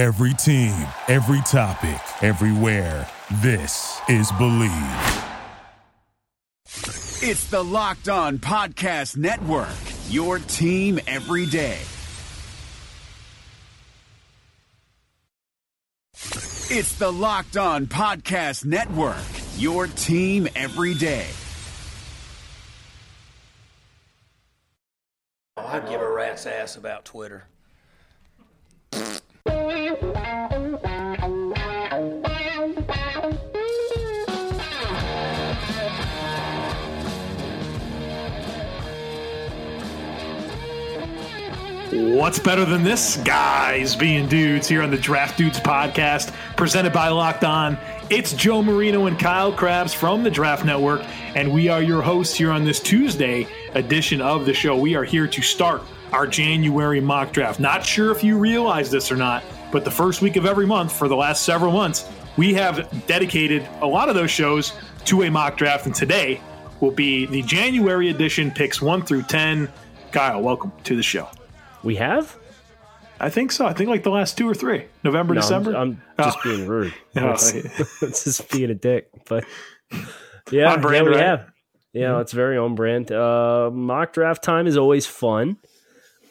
Every team, every topic, everywhere. This is Bleav. It's the Locked On Podcast Network, your team every day. It's the Locked On Podcast Network, your team every day. I'd give a rat's ass about Twitter. What's better than this? Guys being dudes here on the Draft Dudes podcast, presented by Locked On. It's Joe Marino and Kyle Crabbs from the Draft Network, and we are your hosts here on this Tuesday edition of the show. We are here to start our January mock draft. Not sure if you realize this or not, but the first week of every month for the last several months, we have dedicated a lot of those shows to a mock draft, and today will be the January edition picks 1 through 10. Kyle, welcome to the show. We have? I think so. I think like the last two or three, November, No, December. I'm, I'm just Oh. being rude. Oh, It's, just being a dick. But yeah, On brand, yeah, we right? have. Yeah, it's very on brand. Uh, mock draft time is always fun.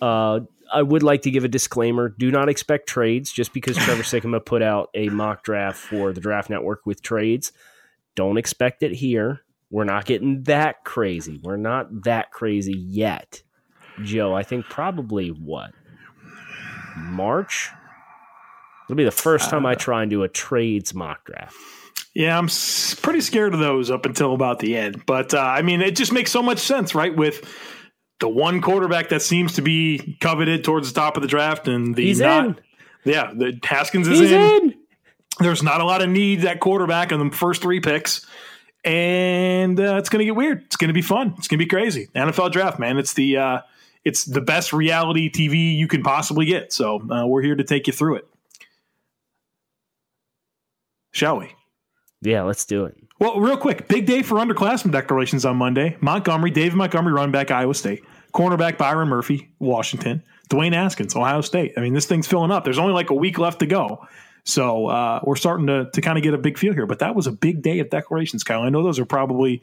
Uh, I would like to give a disclaimer: do not expect trades. Just because Trevor Sikkema put out a mock draft for the Draft Network with trades, don't expect it here. We're not getting that crazy. We're not that crazy yet. Joe, I think probably what March. It'll be the first time I try and do a trades mock draft. Yeah, I'm s- pretty scared of those up until about the end. But uh, I mean, it just makes so much sense, right? With the one quarterback that seems to be coveted towards the top of the draft, and the He's not, in. yeah, the Haskins is He's in. in. There's not a lot of need at quarterback in the first three picks, and uh, it's going to get weird. It's going to be fun. It's going to be crazy. NFL draft, man. It's the uh, it's the best reality TV you can possibly get. So uh, we're here to take you through it. Shall we? Yeah, let's do it. Well, real quick, big day for underclassmen declarations on Monday. Montgomery, David Montgomery, running back, Iowa State. Cornerback Byron Murphy, Washington. Dwayne Haskins, Ohio State. I mean, this thing's filling up. There's only like a week left to go. So uh, we're starting to, to kind of get a big feel here. But that was a big day of declarations, Kyle. I know those are probably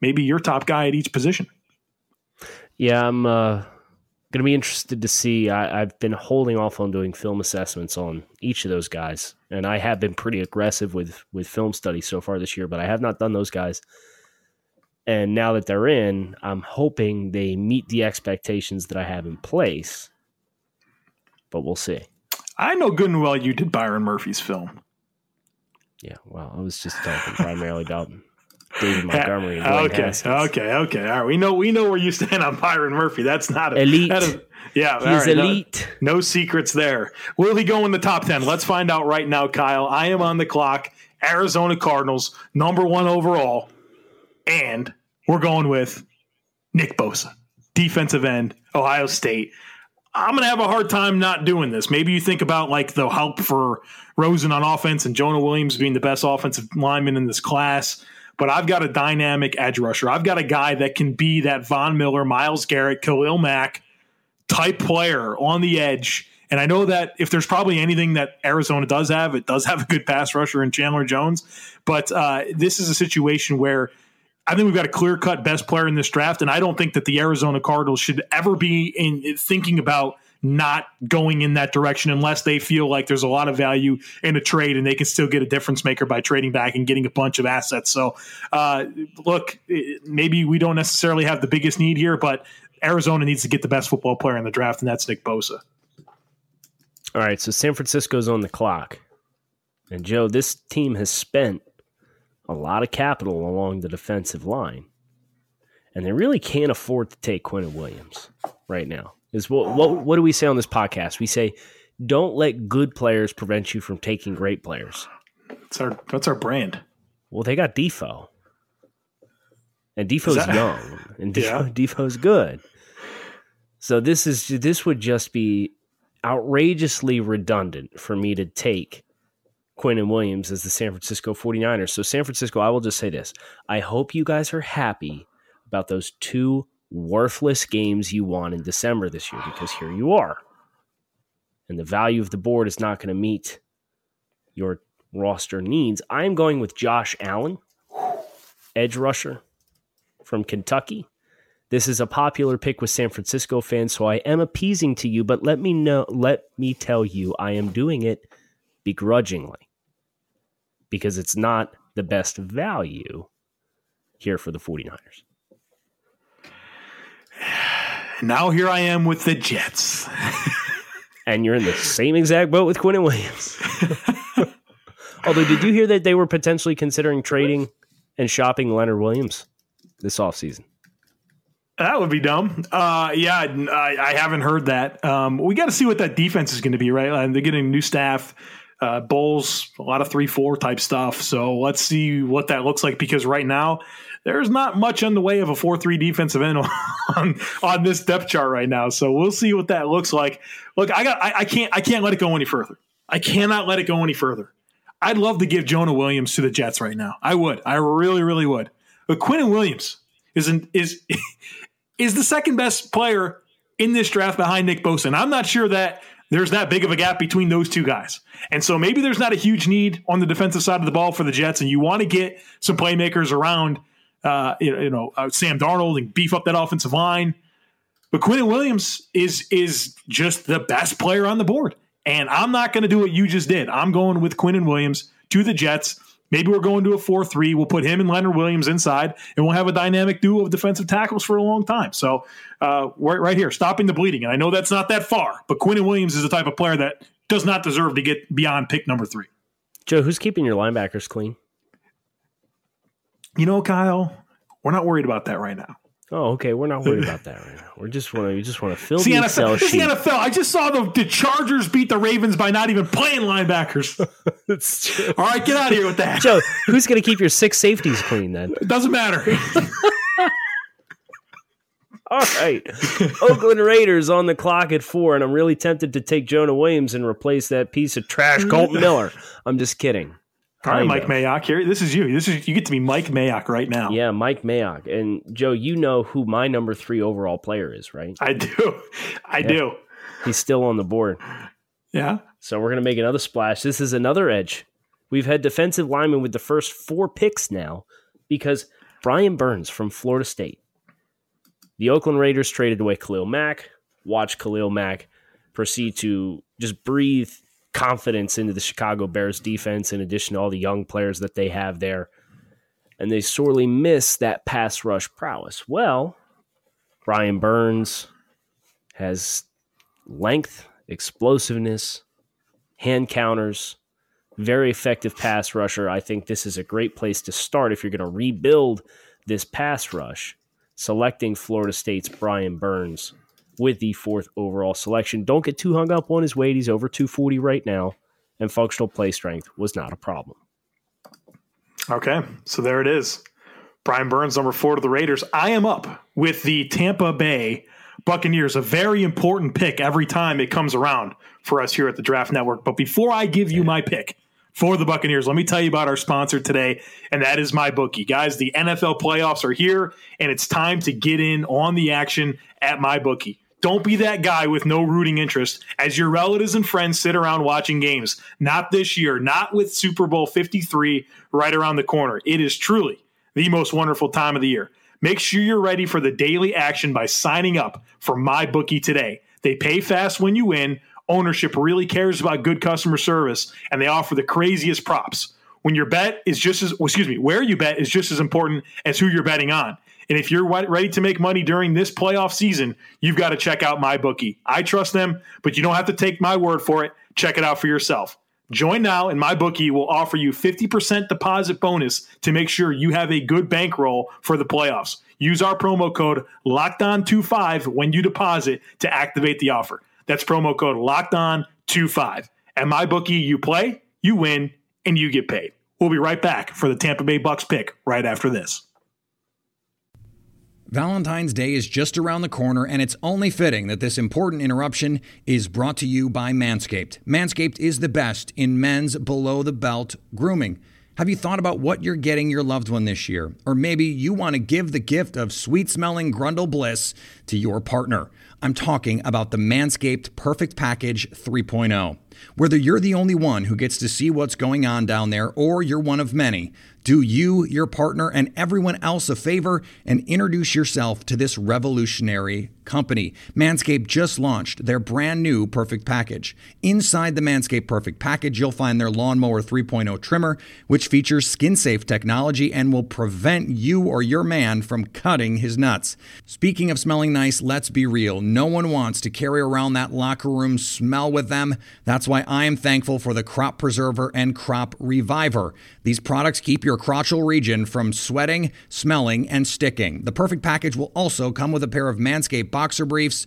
maybe your top guy at each position. Yeah, I'm uh, going to be interested to see. I, I've been holding off on doing film assessments on each of those guys, and I have been pretty aggressive with with film studies so far this year, but I have not done those guys. And now that they're in, I'm hoping they meet the expectations that I have in place. But we'll see. I know good and well you did Byron Murphy's film. Yeah, well, I was just talking primarily about David Montgomery. And okay, Haskins. okay, okay. All right, we know we know where you stand on Byron Murphy. That's not a, Elite. that is- yeah, He's right, no- elite. No secrets there. Will he go in the top 10? Let's find out right now, Kyle. I am on the clock. Arizona Cardinals, number one overall. And we're going with Nick Bosa, defensive end, Ohio State. I'm going to have a hard time not doing this. Maybe you think about like the help for Rosen on offense and Jonah Williams being the best offensive lineman in this class. But I've got a dynamic edge rusher. I've got a guy that can be that Von Miller, Myles Garrett, Khalil Mack type player on the edge. And I know that if there's probably anything that Arizona does have, it does have a good pass rusher in Chandler Jones. But uh, this is a situation where I think we've got a clear cut best player in this draft, and I don't think that the Arizona Cardinals should ever be in thinking about not going in that direction unless they feel like there's a lot of value in a trade and they can still get a difference maker by trading back and getting a bunch of assets. So, uh, look, maybe we don't necessarily have the biggest need here, but Arizona needs to get the best football player in the draft, and that's Nick Bosa. All right, so San Francisco's on the clock. And Joe, this team has spent a lot of capital along the defensive line. And they really can't afford to take Quinnen Williams right now. Is what what what do we say on this podcast? We say don't let good players prevent you from taking great players. That's our that's our brand. Well, they got Defo. And Defo's that- young. And Defo, Yeah. Defo's good. So this is this would just be outrageously redundant for me to take Quinnen Williams as the San Francisco 49ers. So San Francisco, I will just say this. I hope you guys are happy about those two worthless games you won in December this year because here you are. and the value of the board is not going to meet your roster needs, I'm going with Josh Allen, edge rusher from Kentucky. This is a popular pick with San Francisco fans, so I am appeasing to you, but let me know let me tell you I am doing it begrudgingly. Because it's not the best value here for the 49ers. Now here I am with the Jets. and you're in the same exact boat with Quinnen Williams. Although, did you hear that they were potentially considering trading and shopping Leonard Williams this offseason? That would be dumb. Uh, yeah, I, I, haven't heard that. Um, we got to see what that defense is going to be, right? And they're getting new staff, uh, Bulls, a lot of three four type stuff. So let's see what that looks like because right now there's not much in the way of a four three defensive end on on this depth chart right now. So we'll see what that looks like. Look, I got I, I can't I can't let it go any further. I cannot let it go any further. I'd love to give Jonah Williams to the Jets right now. I would. I really, really would. But Quinnen Williams is an, is is the second best player in this draft behind Nick Bosa. And I'm not sure that there's that big of a gap between those two guys. And so maybe there's not a huge need on the defensive side of the ball for the Jets, and you want to get some playmakers around, uh, you know, uh, Sam Darnold and beef up that offensive line. But Quinnen Williams is is just the best player on the board. And I'm not going to do what you just did. I'm going with Quinnen Williams to the Jets. Maybe we're going to a 4 3. We'll put him and Leonard Williams inside, and we'll have a dynamic duo of defensive tackles for a long time. So, uh, right, right here, stopping the bleeding. And I know that's not that far, but Quinnen Williams is the type of player that does not deserve to get beyond pick number three. Joe, who's keeping your linebackers clean? You know, Kyle, we're not worried about that right now. Oh, okay. We're not worried about that right now. We're just want to we just want to fill the, NFL, sheet. the NFL. I just saw the, the Chargers beat the Ravens by not even playing linebackers. All right, get out of here with that. Joe, who's going to keep your six safeties clean then? It doesn't matter. All right. Oakland Raiders on the clock at four, and I'm really tempted to take Jonah Williams and replace that piece of trash Kolton Miller. I'm just kidding. All right, Mike of. Mayock. Here, this is you. This is you get to be Mike Mayock right now. Yeah, Mike Mayock. And Joe, you know who my number three overall player is, right? I do. I yeah. do. He's still on the board. Yeah. So we're gonna make another splash. This is another edge. We've had defensive linemen with the first four picks now because Brian Burns from Florida State. The Oakland Raiders traded away Khalil Mack. Watch Khalil Mack proceed to just breathe confidence into the Chicago Bears defense, in addition to all the young players that they have there. And they sorely miss that pass rush prowess. Well, Brian Burns has length, explosiveness, hand counters, very effective pass rusher. I think this is a great place to start if you're going to rebuild this pass rush, selecting Florida State's Brian Burns with the fourth overall selection. Don't get too hung up on his weight. He's over 240 right now, and functional play strength was not a problem. Okay, so there it is. Brian Burns, number four to the Raiders. I am up with the Tampa Bay Buccaneers, a very important pick every time it comes around for us here at the Draft Network. But before I give you my pick for the Buccaneers, let me tell you about our sponsor today, and that is MyBookie. Guys, the NFL playoffs are here, and it's time to get in on the action at MyBookie. Don't be that guy with no rooting interest as your relatives and friends sit around watching games. Not this year, not with Super Bowl 53 right around the corner. It is truly the most wonderful time of the year. Make sure you're ready for the daily action by signing up for MyBookie today. They pay fast when you win. Ownership really cares about good customer service, and they offer the craziest props. When your bet is just as, excuse me, where you bet is just as important as who you're betting on. And if you're ready to make money during this playoff season, you've got to check out MyBookie. I trust them, but you don't have to take my word for it. Check it out for yourself. Join now, and MyBookie will offer you 50% deposit bonus to make sure you have a good bankroll for the playoffs. Use our promo code LOCKEDON25 when you deposit to activate the offer. That's promo code LOCKEDON25. At MyBookie, you play, you win, and you get paid. We'll be right back for the Tampa Bay Bucks pick right after this. Valentine's Day is just around the corner, and it's only fitting that this important interruption is brought to you by Manscaped. Manscaped is the best in men's below the belt grooming. Have you thought about what you're getting your loved one this year? Or maybe you want to give the gift of sweet smelling Grundle Bliss to your partner. I'm talking about the Manscaped Perfect Package 3.0. Whether you're the only one who gets to see what's going on down there or you're one of many, do you, your partner, and everyone else a favor and introduce yourself to this revolutionary company. Manscaped just launched their brand new Perfect Package. Inside the Manscaped Perfect Package, you'll find their Lawnmower 3.0 trimmer, which features skin safe technology and will prevent you or your man from cutting his nuts. Speaking of smelling nice, let's be real. No one wants to carry around that locker room smell with them. That's why I am thankful for the Crop Preserver and Crop Reviver. These products keep your crotchal region from sweating, smelling, and sticking. The perfect package will also come with a pair of Manscaped boxer briefs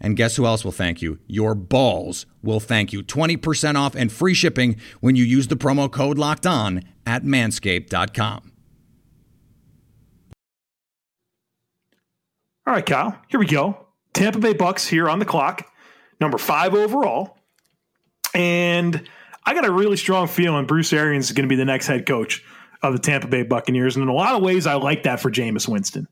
And guess who else will thank you? Your balls will thank you. 20% off and free shipping when you use the promo code locked on at manscaped.com. All right, Kyle, here we go. Tampa Bay Bucks here on the clock, number five overall. And I got a really strong feeling Bruce Arians is going to be the next head coach of the Tampa Bay Buccaneers. And in a lot of ways, I like that for Jameis Winston.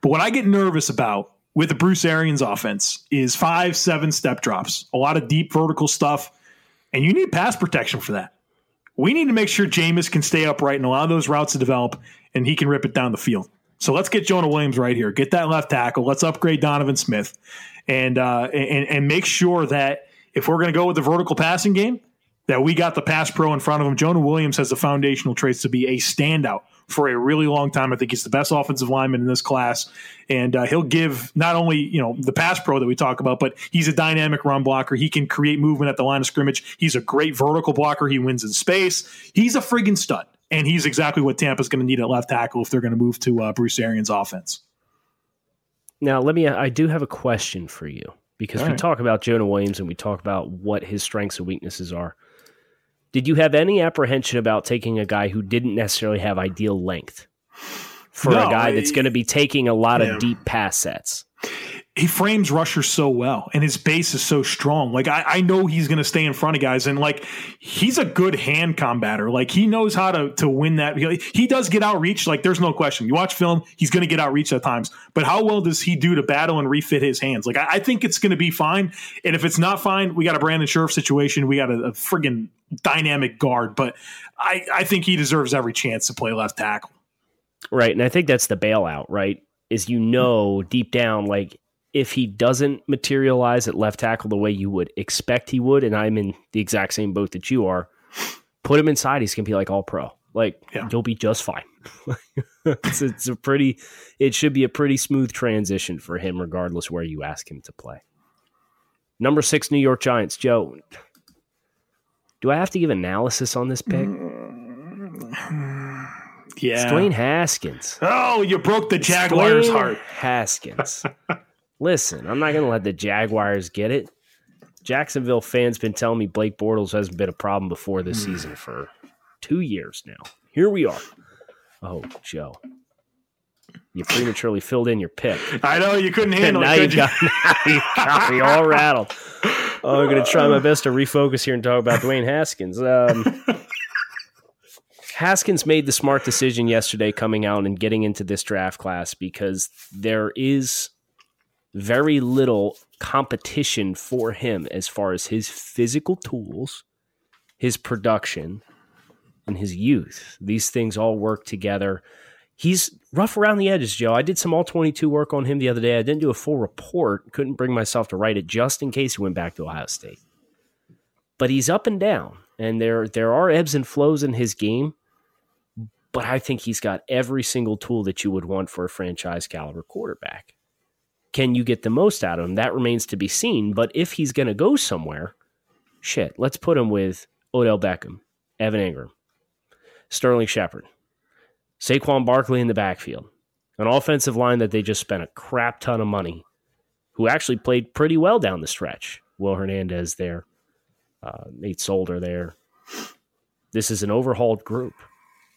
But what I get nervous about with the Bruce Arians offense is five, seven step drops, a lot of deep vertical stuff, and you need pass protection for that. We need to make sure Jameis can stay upright and allow those routes to develop, and he can rip it down the field. So let's get Jonah Williams right here. Get that left tackle. Let's upgrade Donovan Smith, and uh, and and make sure that if we're going to go with the vertical passing game, that we got the pass pro in front of him. Jonah Williams has the foundational traits to be a standout for a really long time. I think he's the best offensive lineman in this class, and uh, he'll give not only you know the pass pro that we talk about, but he's a dynamic run blocker. He can create movement at the line of scrimmage. He's a great vertical blocker. He wins in space. He's a friggin' stud, and he's exactly what Tampa's going to need at left tackle if they're going to move to uh, Bruce Arians' offense. Now, let me. I do have a question for you because All we right. talk about Jonah Williams and we talk about what his strengths and weaknesses are. Did you have any apprehension about taking a guy who didn't necessarily have ideal length for No, a guy that's going to be taking a lot Yeah. of deep pass sets? He frames rushers so well and his base is so strong. Like I, I know he's going to stay in front of guys and like he's a good hand combatter. Like he knows how to to win that. He, he does get outreach. Like there's no question. You watch film, he's going to get outreach at times. But how well does he do to battle and refit his hands? Like I, I think it's going to be fine. And if it's not fine, we got a Brandon Scherff situation. We got a, a friggin' dynamic guard. But I, I think he deserves every chance to play left tackle. Right. And I think that's the bailout, right? Is you know deep down, like if he doesn't materialize at left tackle the way you would expect he would, and I'm in the exact same boat that you are, put him inside, he's gonna be like all pro. Like Yeah. you'll be just fine. it's, it's a pretty it should be a pretty smooth transition for him, regardless where you ask him to play. Number six, New York Giants. Joe. Do I have to give analysis on this pick? Yeah. It's Dwayne Haskins. Oh, you broke the Jaguars' Dwayne heart. Haskins. Listen, I'm not going to let the Jaguars get it. Jacksonville fans been telling me Blake Bortles hasn't been a problem before this season for two years now. Here we are. Oh, Joe, you prematurely filled in your pick. I know you couldn't handle now it. you could you? got, now you got me all rattled. Oh, I'm going to try my best to refocus here and talk about Dwayne Haskins. Um, Haskins made the smart decision yesterday coming out and getting into this draft class because there is very little competition for him as far as his physical tools, his production, and his youth. These things all work together. He's rough around the edges, Joe. I did some all 22 work on him the other day. I didn't do a full report, couldn't bring myself to write it just in case he went back to Ohio State. But he's up and down, and there there are ebbs and flows in his game. But I think he's got every single tool that you would want for a franchise caliber quarterback. Can you get the most out of him? That remains to be seen. But if he's going to go somewhere, shit, let's put him with Odell Beckham, Evan Engram, Sterling Shepard, Saquon Barkley in the backfield. an offensive line that they just spent a crap ton of money, who actually played pretty well down the stretch. Will Hernandez there, uh, Nate Solder there. This is an overhauled group.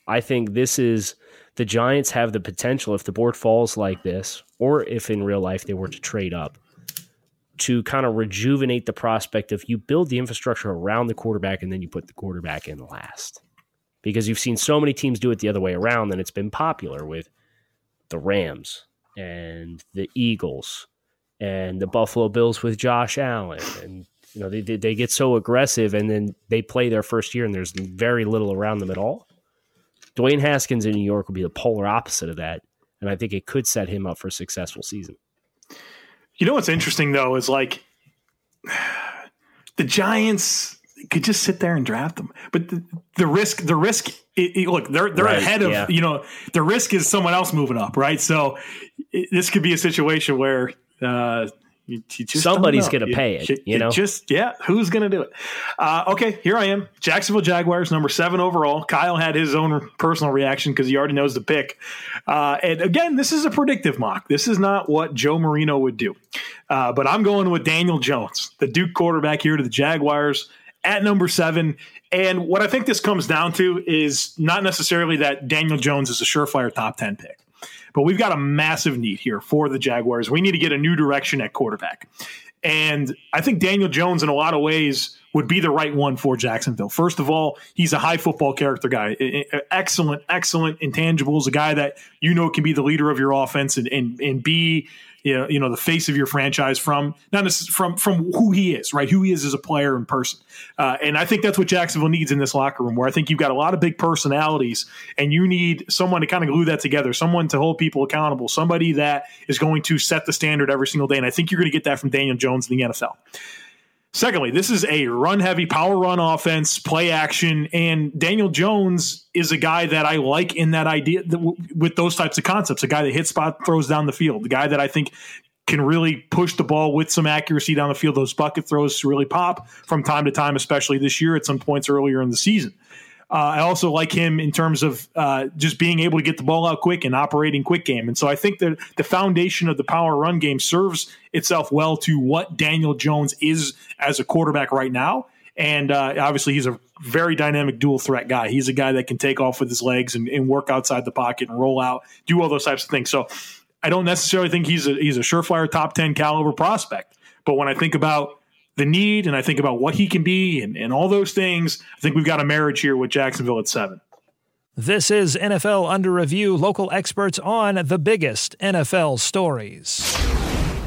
I think this is the Giants have the potential if the board falls like this, or if in real life they were to trade up, to kind of rejuvenate the prospect of you build the infrastructure around the quarterback and then you put the quarterback in last. Because you've seen so many teams do it the other way around, and it's been popular with the Rams and the Eagles and the Buffalo Bills with Josh Allen. And, you know, they, they get so aggressive and then they play their first year and there's very little around them at all. Dwayne Haskins in New York would be the polar opposite of that. And I think it could set him up for a successful season. You know what's interesting though is like the Giants could just sit there and draft them, but the, the risk, the risk, it, it, look, they're they're right, ahead of yeah. you know the risk is someone else moving up, right? So it, this could be a situation where uh, you, you Somebody's going to pay it. You, you know, just yeah, who's going to do it? Uh, okay, here I am, Jacksonville Jaguars, number seven overall. Kyle had his own personal reaction because he already knows the pick. Uh, and again, this is a predictive mock. This is not what Joe Marino would do. Uh, but I'm going with Daniel Jones, the Duke quarterback here to the Jaguars at number seven. And what I think this comes down to is not necessarily that Daniel Jones is a surefire top ten pick. But we've got a massive need here for the Jaguars. We need to get a new direction at quarterback. And I think Daniel Jones, in a lot of ways, would be the right one for Jacksonville. First of all, he's a high football character guy. Excellent, excellent intangibles, a guy that you know can be the leader of your offense and, and, and be you know, the face of your franchise from not from from who he is, right? Who he is as a player in person, uh, and I think that's what Jacksonville needs in this locker room. Where I think you've got a lot of big personalities, and you need someone to kind of glue that together, someone to hold people accountable, somebody that is going to set the standard every single day. And I think you're going to get that from Daniel Jones in the NFL. Secondly, this is a run heavy power run offense, play action, and Daniel Jones is a guy that I like in that idea with those types of concepts. A guy that hits spot throws down the field, the guy that I think can really push the ball with some accuracy down the field. Those bucket throws really pop from time to time, especially this year at some points earlier in the season. Uh, I also like him in terms of uh, just being able to get the ball out quick and operating quick game. And so I think that the foundation of the power run game serves itself well to what Daniel Jones is as a quarterback right now. And uh, obviously, he's a very dynamic dual threat guy. He's a guy that can take off with his legs and, and work outside the pocket and roll out, do all those types of things. So I don't necessarily think he's a he's a surefire top ten caliber prospect. But when I think about the need and I think about what he can be and, and all those things, I think we've got a marriage here with Jacksonville at seven. This is NFL Under Review, local experts on the biggest NFL stories.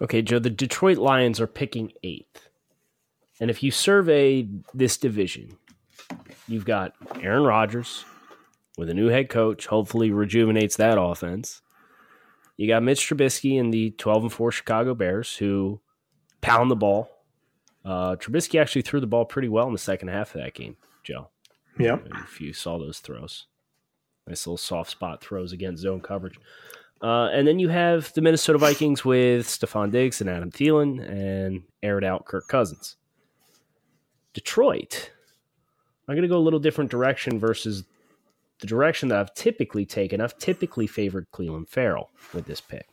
Okay, Joe, the Detroit Lions are picking eighth. And if you survey this division, you've got Aaron Rodgers with a new head coach, hopefully rejuvenates that offense. You got Mitch Trubisky and the 12 and 4 Chicago Bears who pound the ball. Uh, Trubisky actually threw the ball pretty well in the second half of that game, Joe. Yeah. If you saw those throws, nice little soft spot throws against zone coverage. Uh, and then you have the Minnesota Vikings with Stefon Diggs and Adam Thielen and aired out Kirk Cousins. Detroit, I'm going to go a little different direction versus the direction that I've typically taken. I've typically favored Clelin Ferrell with this pick.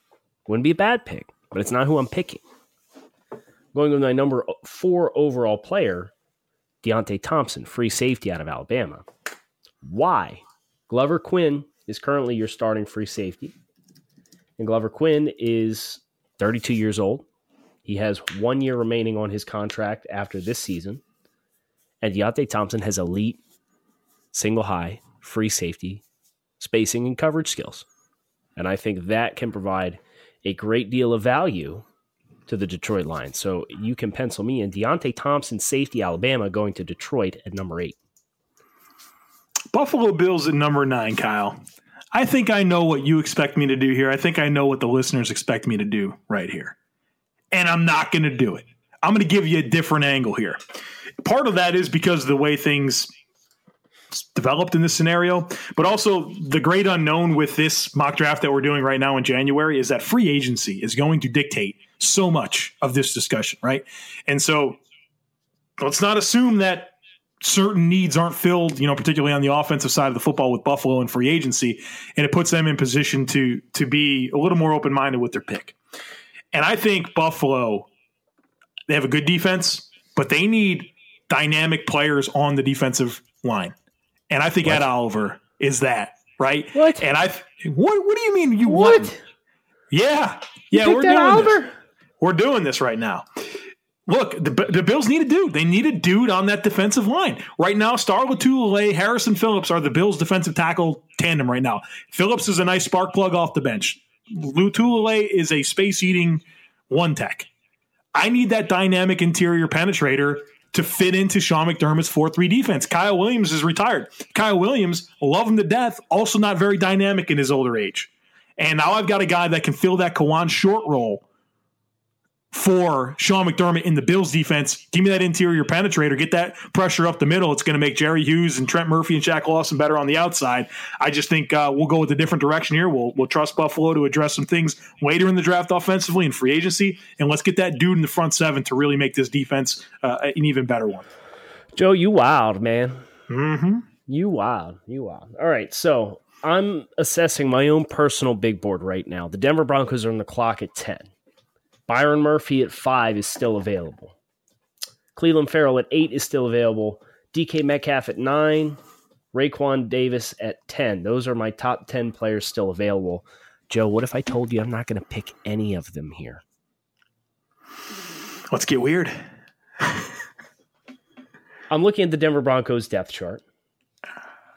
Wouldn't be a bad pick, but it's not who I'm picking. Going with my number four overall player, Deionte Thompson, free safety out of Alabama. Why? Glover Quin is currently your starting free safety And Glover Quin is 32 years old. He has one year remaining on his contract after this season. And Deionte Thompson has elite single high, free safety, spacing, and coverage skills. And I think that can provide a great deal of value to the Detroit line. So you can pencil me in Deionte Thompson, safety, Alabama, going to Detroit at number eight. Buffalo Bills at number nine, Kyle. I think I know what you expect me to do here. I think I know what the listeners expect me to do right here. And I'm not going to do it. I'm going to give you a different angle here. Part of that is because of the way things developed in this scenario, but also the great unknown with this mock draft that we're doing right now in January is that free agency is going to dictate so much of this discussion, right? And so let's not assume that certain needs aren't filled, you know, particularly on the offensive side of the football with Buffalo and free agency, and it puts them in position to to be a little more open minded with their pick. And I think Buffalo, they have a good defense, but they need dynamic players on the defensive line. And I think what? Ed Oliver is that, right? What? And I what what do you mean you what? want? Yeah. Yeah, we're doing Oliver? This. We're doing this right now. Look, the, the Bills need a dude. They need a dude on that defensive line. Right now, Star Lotulelei, Harrison Phillips are the Bills' defensive tackle tandem right now. Phillips is a nice spark plug off the bench. Lotulelei is a space eating one tech. I need that dynamic interior penetrator to fit into Sean McDermott's 4 3 defense. Kyle Williams is retired. Kyle Williams, love him to death, also not very dynamic in his older age. And now I've got a guy that can fill that Kawann Short role for Sean McDermott in the Bills defense. Give me that interior penetrator, get that pressure up the middle. It's going to make Jerry Hughes and Trent Murphy and Shaq Lawson better on the outside. I just think uh, we'll go with a different direction here. We'll we'll trust Buffalo to address some things later in the draft offensively and free agency, and let's get that dude in the front seven to really make this defense uh, an even better one. Joe, you wild man. Mm-hmm. You wild. You wild. All right, so I'm assessing my own personal big board right now. The Denver Broncos are on the clock at ten. Byron Murphy at five is still available. Clelin Ferrell at eight is still available. DK Metcalf at nine. Raekwon Davis at 10. Those are my top 10 players still available. Joe, what if I told you I'm not going to pick any of them here? Let's get weird. I'm looking at the Denver Broncos depth chart,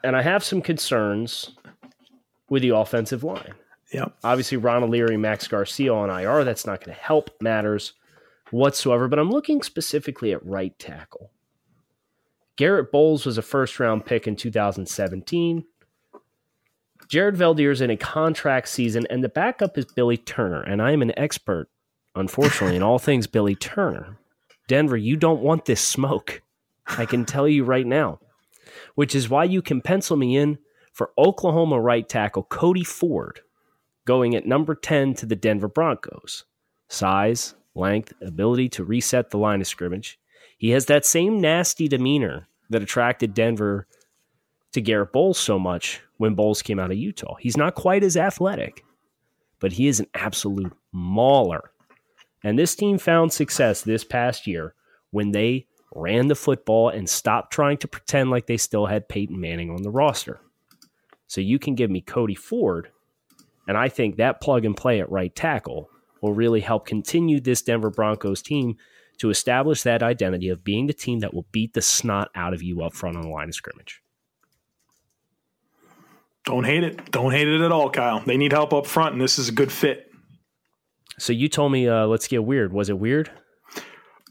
and I have some concerns with the offensive line. Yeah. Obviously, Ronald Leary, Max Garcia on IR. That's not going to help matters whatsoever. But I'm looking specifically at right tackle. Garett Bolles was a first round pick in 2017. Jared Veldheer is in a contract season, and the backup is Billy Turner. And I am an expert, unfortunately, in all things Billy Turner. Denver, you don't want this smoke. I can tell you right now, which is why you can pencil me in for Oklahoma right tackle Cody Ford going at number 10 to the Denver Broncos. Size, length, ability to reset the line of scrimmage. He has that same nasty demeanor that attracted Denver to Garett Bolles so much when Bolles came out of Utah. He's not quite as athletic, but he is an absolute mauler. And this team found success this past year when they ran the football and stopped trying to pretend like they still had Peyton Manning on the roster. So you can give me Cody Ford, and I think that plug and play at right tackle will really help continue this Denver Broncos team to establish that identity of being the team that will beat the snot out of you up front on the line of scrimmage. Don't hate it. Don't hate it at all, Kyle. They need help up front, and this is a good fit. So you told me, uh, let's get weird. Was it weird?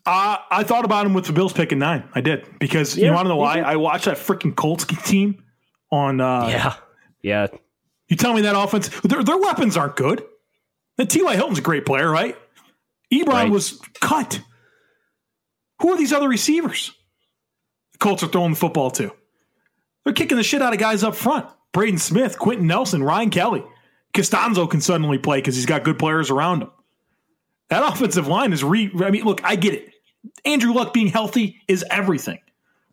Uh, I thought about him with the Bills picking nine. I did because yeah, you want to know why? I watched that freaking Colts team on. Uh, yeah, yeah. You tell me that offense, their, their weapons aren't good. The T.Y. Hilton's a great player, right? Ebron right. was cut. Who are these other receivers? The Colts are throwing the football to. They're kicking the shit out of guys up front. Braden Smith, Quenton Nelson, Ryan Kelly. Castonzo can suddenly play because he's got good players around him. That offensive line is re. I mean, look, I get it. Andrew Luck being healthy is everything.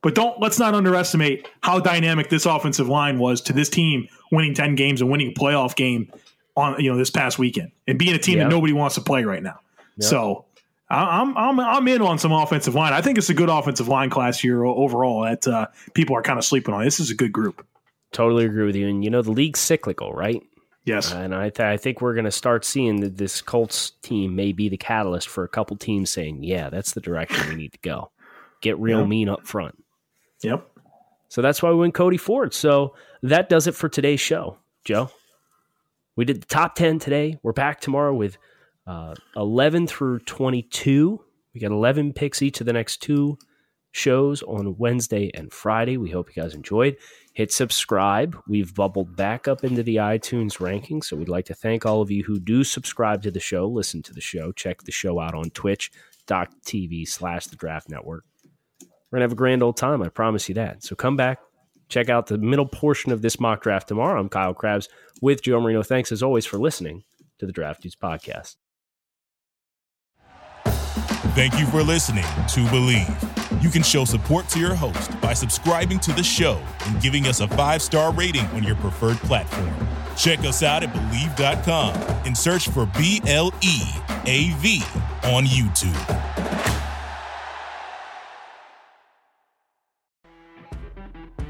But don't let's not underestimate how dynamic this offensive line was to this team winning 10 games and winning a playoff game on you know this past weekend and being a team that nobody wants to play right now. So I'm I'm I'm in on some offensive line. I think it's a good offensive line class year overall that uh, people are kind of sleeping on. This is a good group. Totally agree with you. And you know the league's cyclical, right? Yes. And I, th- I think we're going to start seeing that this Colts team may be the catalyst for a couple teams saying, yeah, that's the direction we need to go. Get real Yep. mean up front. Yep. So that's why we went Cody Ford. So that does it for today's show, Joe. We did the top 10 today. We're back tomorrow with uh, 11 through 22. We got 11 picks each of the next two shows on Wednesday and Friday. We hope you guys enjoyed. Hit subscribe. We've bubbled back up into the iTunes rankings. So we'd like to thank all of you who do subscribe to the show, listen to the show, check the show out on twitch.tv slash the draft network. We're to have a grand old time. I promise you that. So come back, check out the middle portion of this mock draft tomorrow. I'm Kyle Crabbs with Joe Marino. Thanks as always for listening to the Draft podcast. Thank you for listening to Bleav. You can show support to your host by subscribing to the show and giving us a five star rating on your preferred platform. Check us out at Bleav.com and search for B L E A V on YouTube.